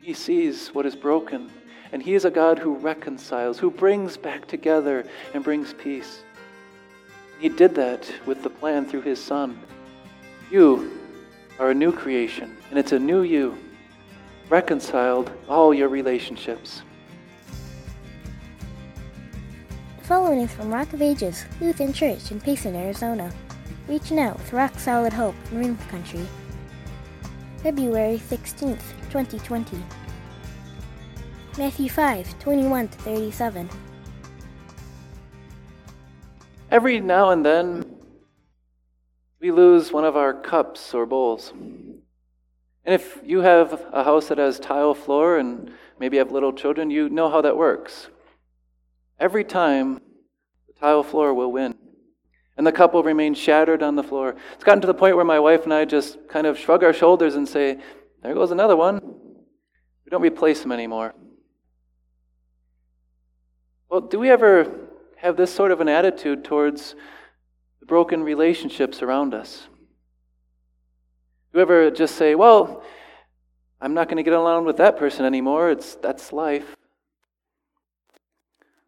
He sees what is broken. And He is a God who reconciles, who brings back together and brings peace. He did that with the plan through His Son. You are a new creation, and it's a new you, reconciled all your relationships. The following is from Rock of Ages Lutheran Church in Payson, Arizona, reaching out with rock solid hope in Rim Country. February 16th, 2020. Matthew 5, 21 to 37. Every now and then, we lose one of our cups or bowls. And if you have a house that has tile floor and maybe have little children, you know how that works. Every time, the tile floor will win. And the couple will remain shattered on the floor. It's gotten to the point where my wife and I just kind of shrug our shoulders and say, There goes another one. We don't replace them anymore. Well, do we ever have this sort of an attitude towards the broken relationships around us? Do we ever just say, well, I'm not going to get along with that person anymore. It's, that's life.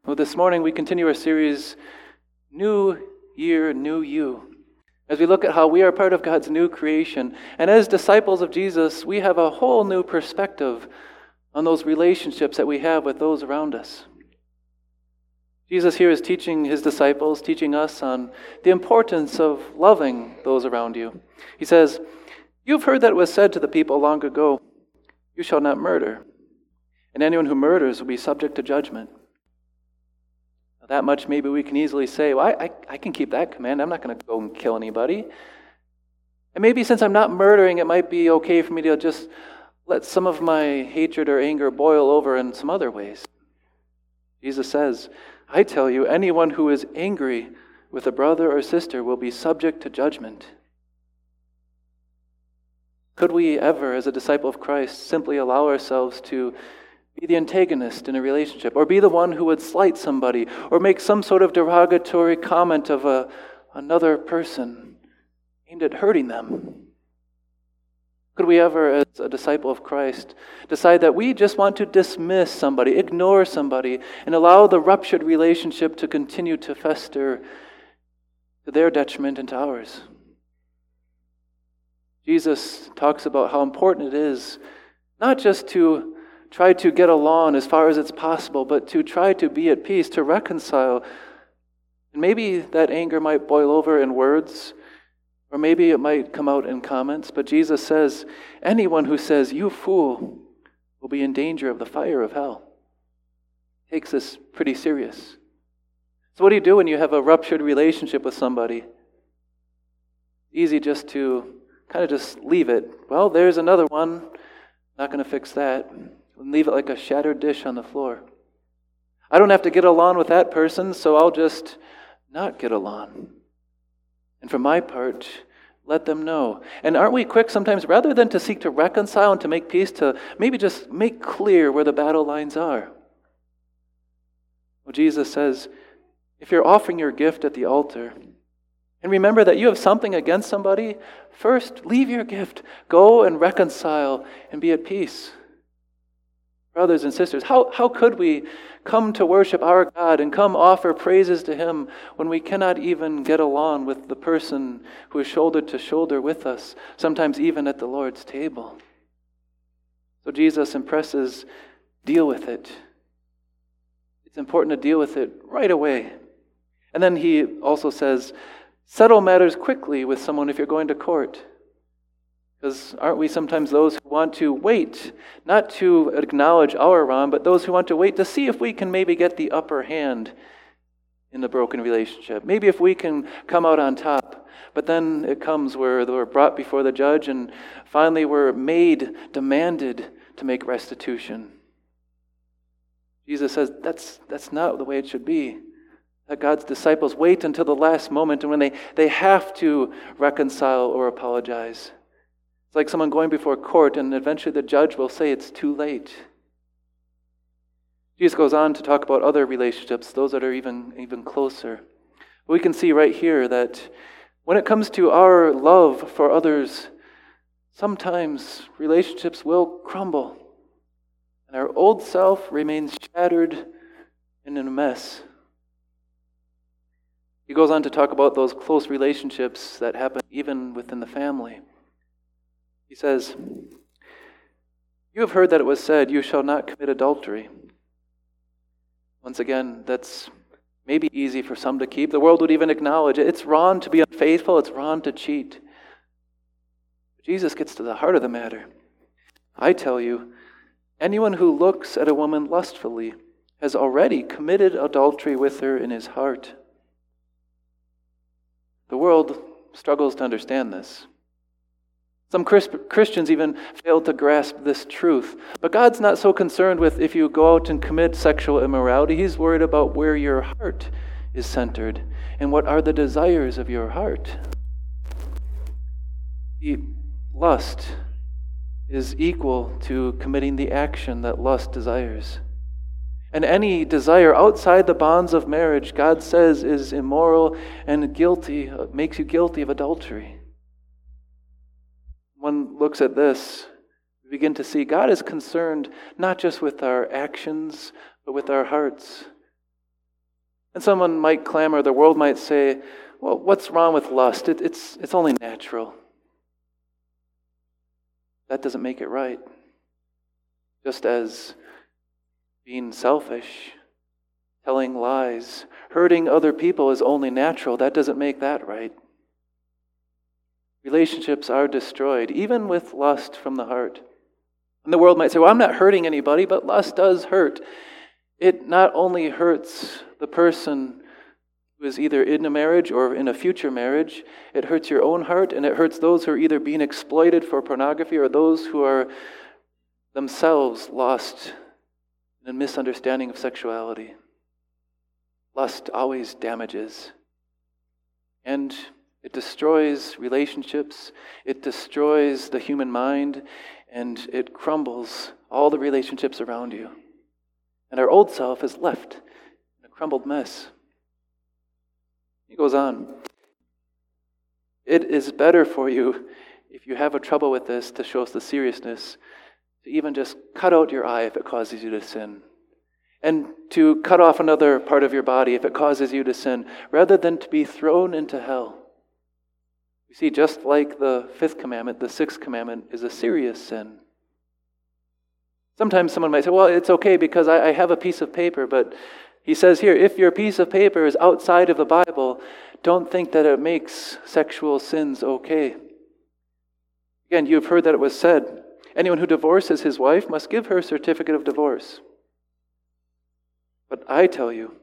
Well, this morning we continue our series, New Year, New You, as we look at how we are part of God's new creation. And as disciples of Jesus, we have a whole new perspective on those relationships that we have with those around us. Jesus here is teaching his disciples, teaching us on the importance of loving those around you. He says, You've heard that it was said to the people long ago, You shall not murder, and anyone who murders will be subject to judgment. That much maybe we can easily say, Well, I, I, I can keep that command. I'm not going to go and kill anybody. And maybe since I'm not murdering, it might be okay for me to just let some of my hatred or anger boil over in some other ways. Jesus says, I tell you, anyone who is angry with a brother or sister will be subject to judgment. Could we ever, as a disciple of Christ, simply allow ourselves to be the antagonist in a relationship, or be the one who would slight somebody, or make some sort of derogatory comment of a, another person aimed at hurting them? Could we ever, as a disciple of Christ, decide that we just want to dismiss somebody, ignore somebody, and allow the ruptured relationship to continue to fester to their detriment and to ours? Jesus talks about how important it is not just to try to get along as far as it's possible, but to try to be at peace, to reconcile. And maybe that anger might boil over in words or maybe it might come out in comments, but Jesus says, anyone who says, you fool, will be in danger of the fire of hell. Takes this pretty serious. So, what do you do when you have a ruptured relationship with somebody? Easy just to kind of just leave it. Well, there's another one. Not going to fix that. Leave it like a shattered dish on the floor. I don't have to get along with that person, so I'll just not get along. And for my part, let them know. And aren't we quick sometimes, rather than to seek to reconcile and to make peace, to maybe just make clear where the battle lines are? Well, Jesus says, if you're offering your gift at the altar, and remember that you have something against somebody, first leave your gift. Go and reconcile and be at peace. Brothers and sisters, how, how could we come to worship our God and come offer praises to Him when we cannot even get along with the person who is shoulder to shoulder with us, sometimes even at the Lord's table? So Jesus impresses deal with it. It's important to deal with it right away. And then he also says, settle matters quickly with someone if you're going to court. Because aren't we sometimes those who want to wait, not to acknowledge our wrong, but those who want to wait to see if we can maybe get the upper hand in the broken relationship? Maybe if we can come out on top. But then it comes where we're brought before the judge and finally we're made, demanded to make restitution. Jesus says that's, that's not the way it should be. That God's disciples wait until the last moment and when they, they have to reconcile or apologize. It's like someone going before court, and eventually the judge will say it's too late. Jesus goes on to talk about other relationships, those that are even, even closer. We can see right here that when it comes to our love for others, sometimes relationships will crumble. And our old self remains shattered and in a mess. He goes on to talk about those close relationships that happen even within the family. He says, You have heard that it was said, You shall not commit adultery. Once again, that's maybe easy for some to keep. The world would even acknowledge it. It's wrong to be unfaithful, it's wrong to cheat. Jesus gets to the heart of the matter. I tell you, anyone who looks at a woman lustfully has already committed adultery with her in his heart. The world struggles to understand this. Some Christians even fail to grasp this truth. But God's not so concerned with if you go out and commit sexual immorality. He's worried about where your heart is centered and what are the desires of your heart. The lust is equal to committing the action that lust desires. And any desire outside the bonds of marriage, God says, is immoral and guilty, makes you guilty of adultery looks at this, we begin to see God is concerned not just with our actions, but with our hearts. And someone might clamor, the world might say, well, what's wrong with lust? It, it's, it's only natural. That doesn't make it right. Just as being selfish, telling lies, hurting other people is only natural, that doesn't make that right. Relationships are destroyed, even with lust from the heart. And the world might say, well, I'm not hurting anybody, but lust does hurt. It not only hurts the person who is either in a marriage or in a future marriage, it hurts your own heart, and it hurts those who are either being exploited for pornography or those who are themselves lost in a misunderstanding of sexuality. Lust always damages. And it destroys relationships, it destroys the human mind, and it crumbles all the relationships around you. And our old self is left in a crumbled mess. He goes on. It is better for you, if you have a trouble with this, to show us the seriousness, to even just cut out your eye if it causes you to sin. And to cut off another part of your body if it causes you to sin, rather than to be thrown into hell. You see, just like the fifth commandment, the sixth commandment is a serious sin. Sometimes someone might say, well, it's okay because I, I have a piece of paper, but he says here, if your piece of paper is outside of the Bible, don't think that it makes sexual sins okay. Again, you've heard that it was said anyone who divorces his wife must give her a certificate of divorce. But I tell you,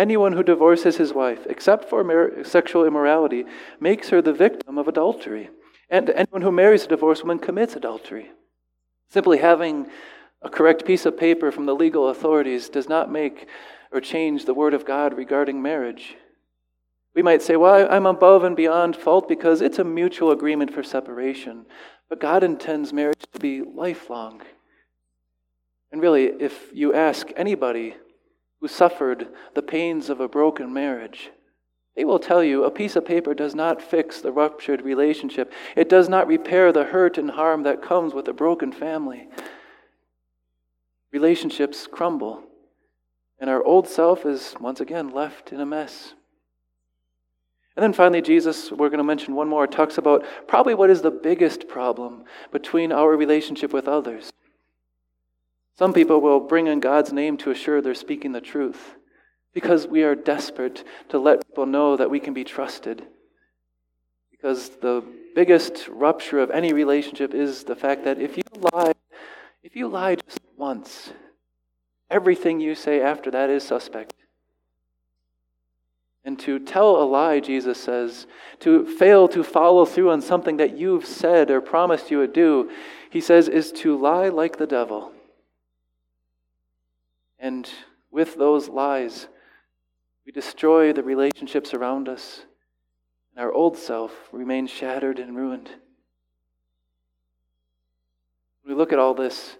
Anyone who divorces his wife, except for mar- sexual immorality, makes her the victim of adultery. And anyone who marries a divorced woman commits adultery. Simply having a correct piece of paper from the legal authorities does not make or change the word of God regarding marriage. We might say, well, I'm above and beyond fault because it's a mutual agreement for separation. But God intends marriage to be lifelong. And really, if you ask anybody who suffered the pains of a broken marriage. They will tell you a piece of paper does not fix the ruptured relationship. It does not repair the hurt and harm that comes with a broken family. Relationships crumble, and our old self is once again left in a mess. And then finally, Jesus, we're going to mention one more, talks about probably what is the biggest problem between our relationship with others. Some people will bring in God's name to assure they're speaking the truth because we are desperate to let people know that we can be trusted. Because the biggest rupture of any relationship is the fact that if you lie, if you lie just once, everything you say after that is suspect. And to tell a lie, Jesus says, to fail to follow through on something that you've said or promised you would do, he says, is to lie like the devil. And with those lies, we destroy the relationships around us, and our old self remains shattered and ruined. When we look at all this,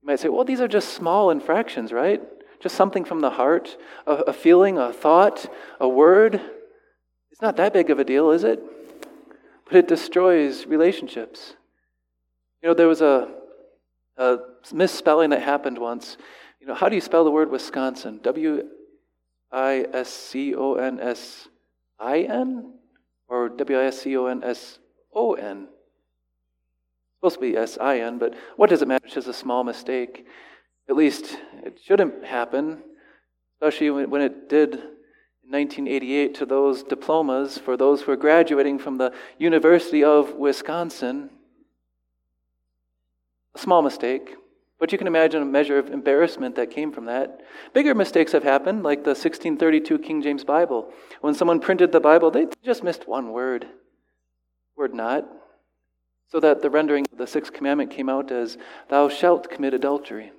you might say, well, these are just small infractions, right? Just something from the heart, a, a feeling, a thought, a word. It's not that big of a deal, is it? But it destroys relationships. You know, there was a a misspelling that happened once. You know, how do you spell the word Wisconsin? W I S C O N S I N or W I S C O N S O N? Supposed to be S I N, but what does it matter? It's just a small mistake. At least it shouldn't happen, especially when it did in 1988 to those diplomas for those who are graduating from the University of Wisconsin. A small mistake, but you can imagine a measure of embarrassment that came from that. Bigger mistakes have happened, like the 1632 King James Bible. When someone printed the Bible, they just missed one word. Word not. So that the rendering of the sixth commandment came out as, Thou shalt commit adultery.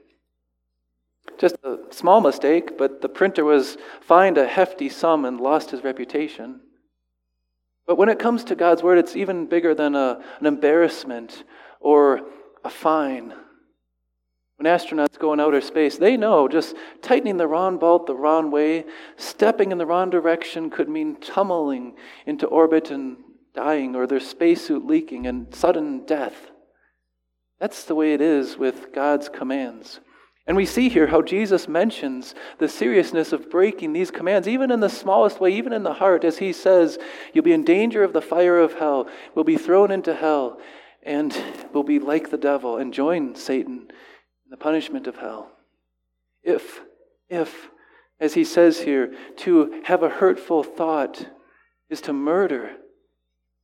Just a small mistake, but the printer was fined a hefty sum and lost his reputation. But when it comes to God's word, it's even bigger than a, an embarrassment or a fine. When astronauts go in outer space, they know just tightening the wrong bolt the wrong way, stepping in the wrong direction could mean tumbling into orbit and dying, or their spacesuit leaking and sudden death. That's the way it is with God's commands. And we see here how Jesus mentions the seriousness of breaking these commands, even in the smallest way, even in the heart, as he says, You'll be in danger of the fire of hell, will be thrown into hell, and will be like the devil and join Satan in the punishment of hell. If, if, as he says here, to have a hurtful thought is to murder,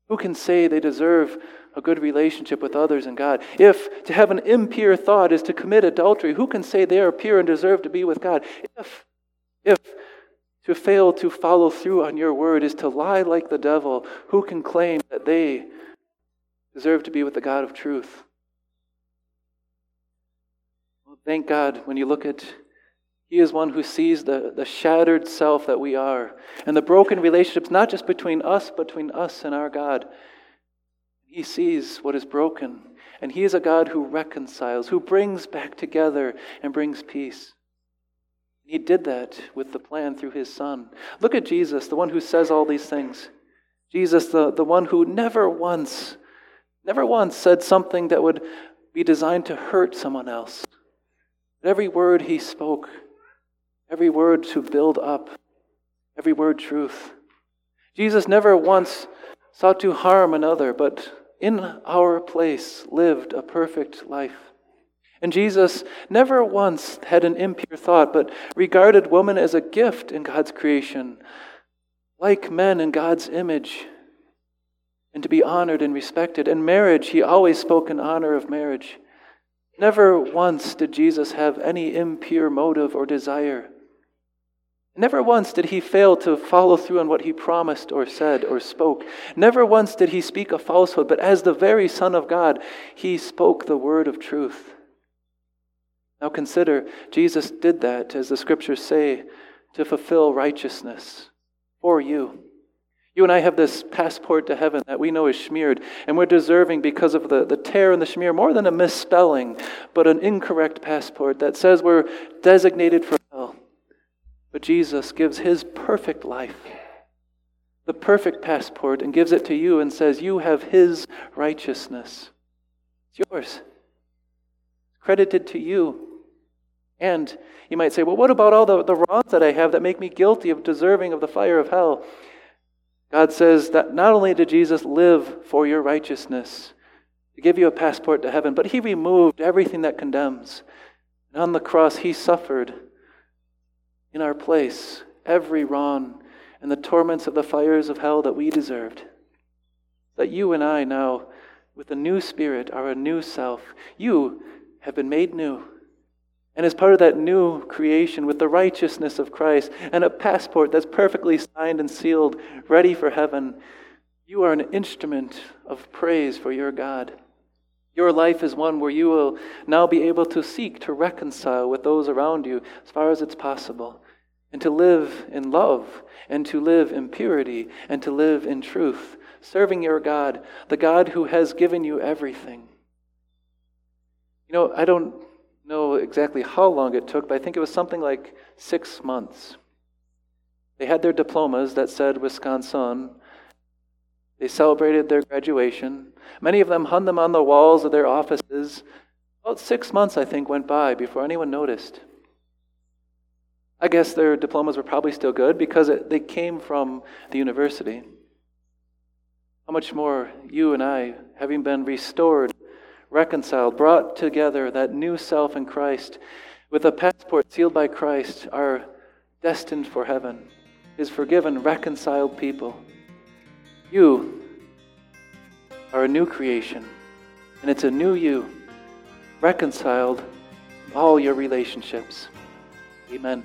who can say they deserve a good relationship with others and God? If to have an impure thought is to commit adultery, who can say they are pure and deserve to be with God? If, if to fail to follow through on your word is to lie like the devil, who can claim that they deserve to be with the God of truth. Thank God when you look at He is one who sees the, the shattered self that we are and the broken relationships, not just between us, but between us and our God. He sees what is broken, and He is a God who reconciles, who brings back together and brings peace. He did that with the plan through His Son. Look at Jesus, the one who says all these things. Jesus, the, the one who never once Never once said something that would be designed to hurt someone else. Every word he spoke, every word to build up, every word truth. Jesus never once sought to harm another, but in our place lived a perfect life. And Jesus never once had an impure thought, but regarded woman as a gift in God's creation, like men in God's image and to be honored and respected. In marriage, he always spoke in honor of marriage. Never once did Jesus have any impure motive or desire. Never once did he fail to follow through on what he promised or said or spoke. Never once did he speak a falsehood, but as the very Son of God, he spoke the word of truth. Now consider, Jesus did that, as the scriptures say, to fulfill righteousness for you. You and I have this passport to heaven that we know is smeared, and we're deserving because of the, the tear in the smear, more than a misspelling, but an incorrect passport that says we're designated for hell. But Jesus gives his perfect life, the perfect passport, and gives it to you and says, You have his righteousness. It's yours, credited to you. And you might say, Well, what about all the, the wrongs that I have that make me guilty of deserving of the fire of hell? God says that not only did Jesus live for your righteousness, to give you a passport to heaven, but he removed everything that condemns. And on the cross, he suffered in our place every wrong and the torments of the fires of hell that we deserved. That you and I now, with a new spirit, are a new self. You have been made new. And as part of that new creation with the righteousness of Christ and a passport that's perfectly signed and sealed, ready for heaven, you are an instrument of praise for your God. Your life is one where you will now be able to seek to reconcile with those around you as far as it's possible, and to live in love, and to live in purity, and to live in truth, serving your God, the God who has given you everything. You know, I don't know exactly how long it took, but I think it was something like six months. They had their diplomas that said Wisconsin. They celebrated their graduation. Many of them hung them on the walls of their offices About six months, I think, went by before anyone noticed. I guess their diplomas were probably still good because it, they came from the university. How much more you and I, having been restored, reconciled, brought together, that new self in Christ, with a passport sealed by Christ, are destined for heaven, His forgiven, reconciled people. You are a new creation, and it's a new you, reconciled all your relationships. Amen.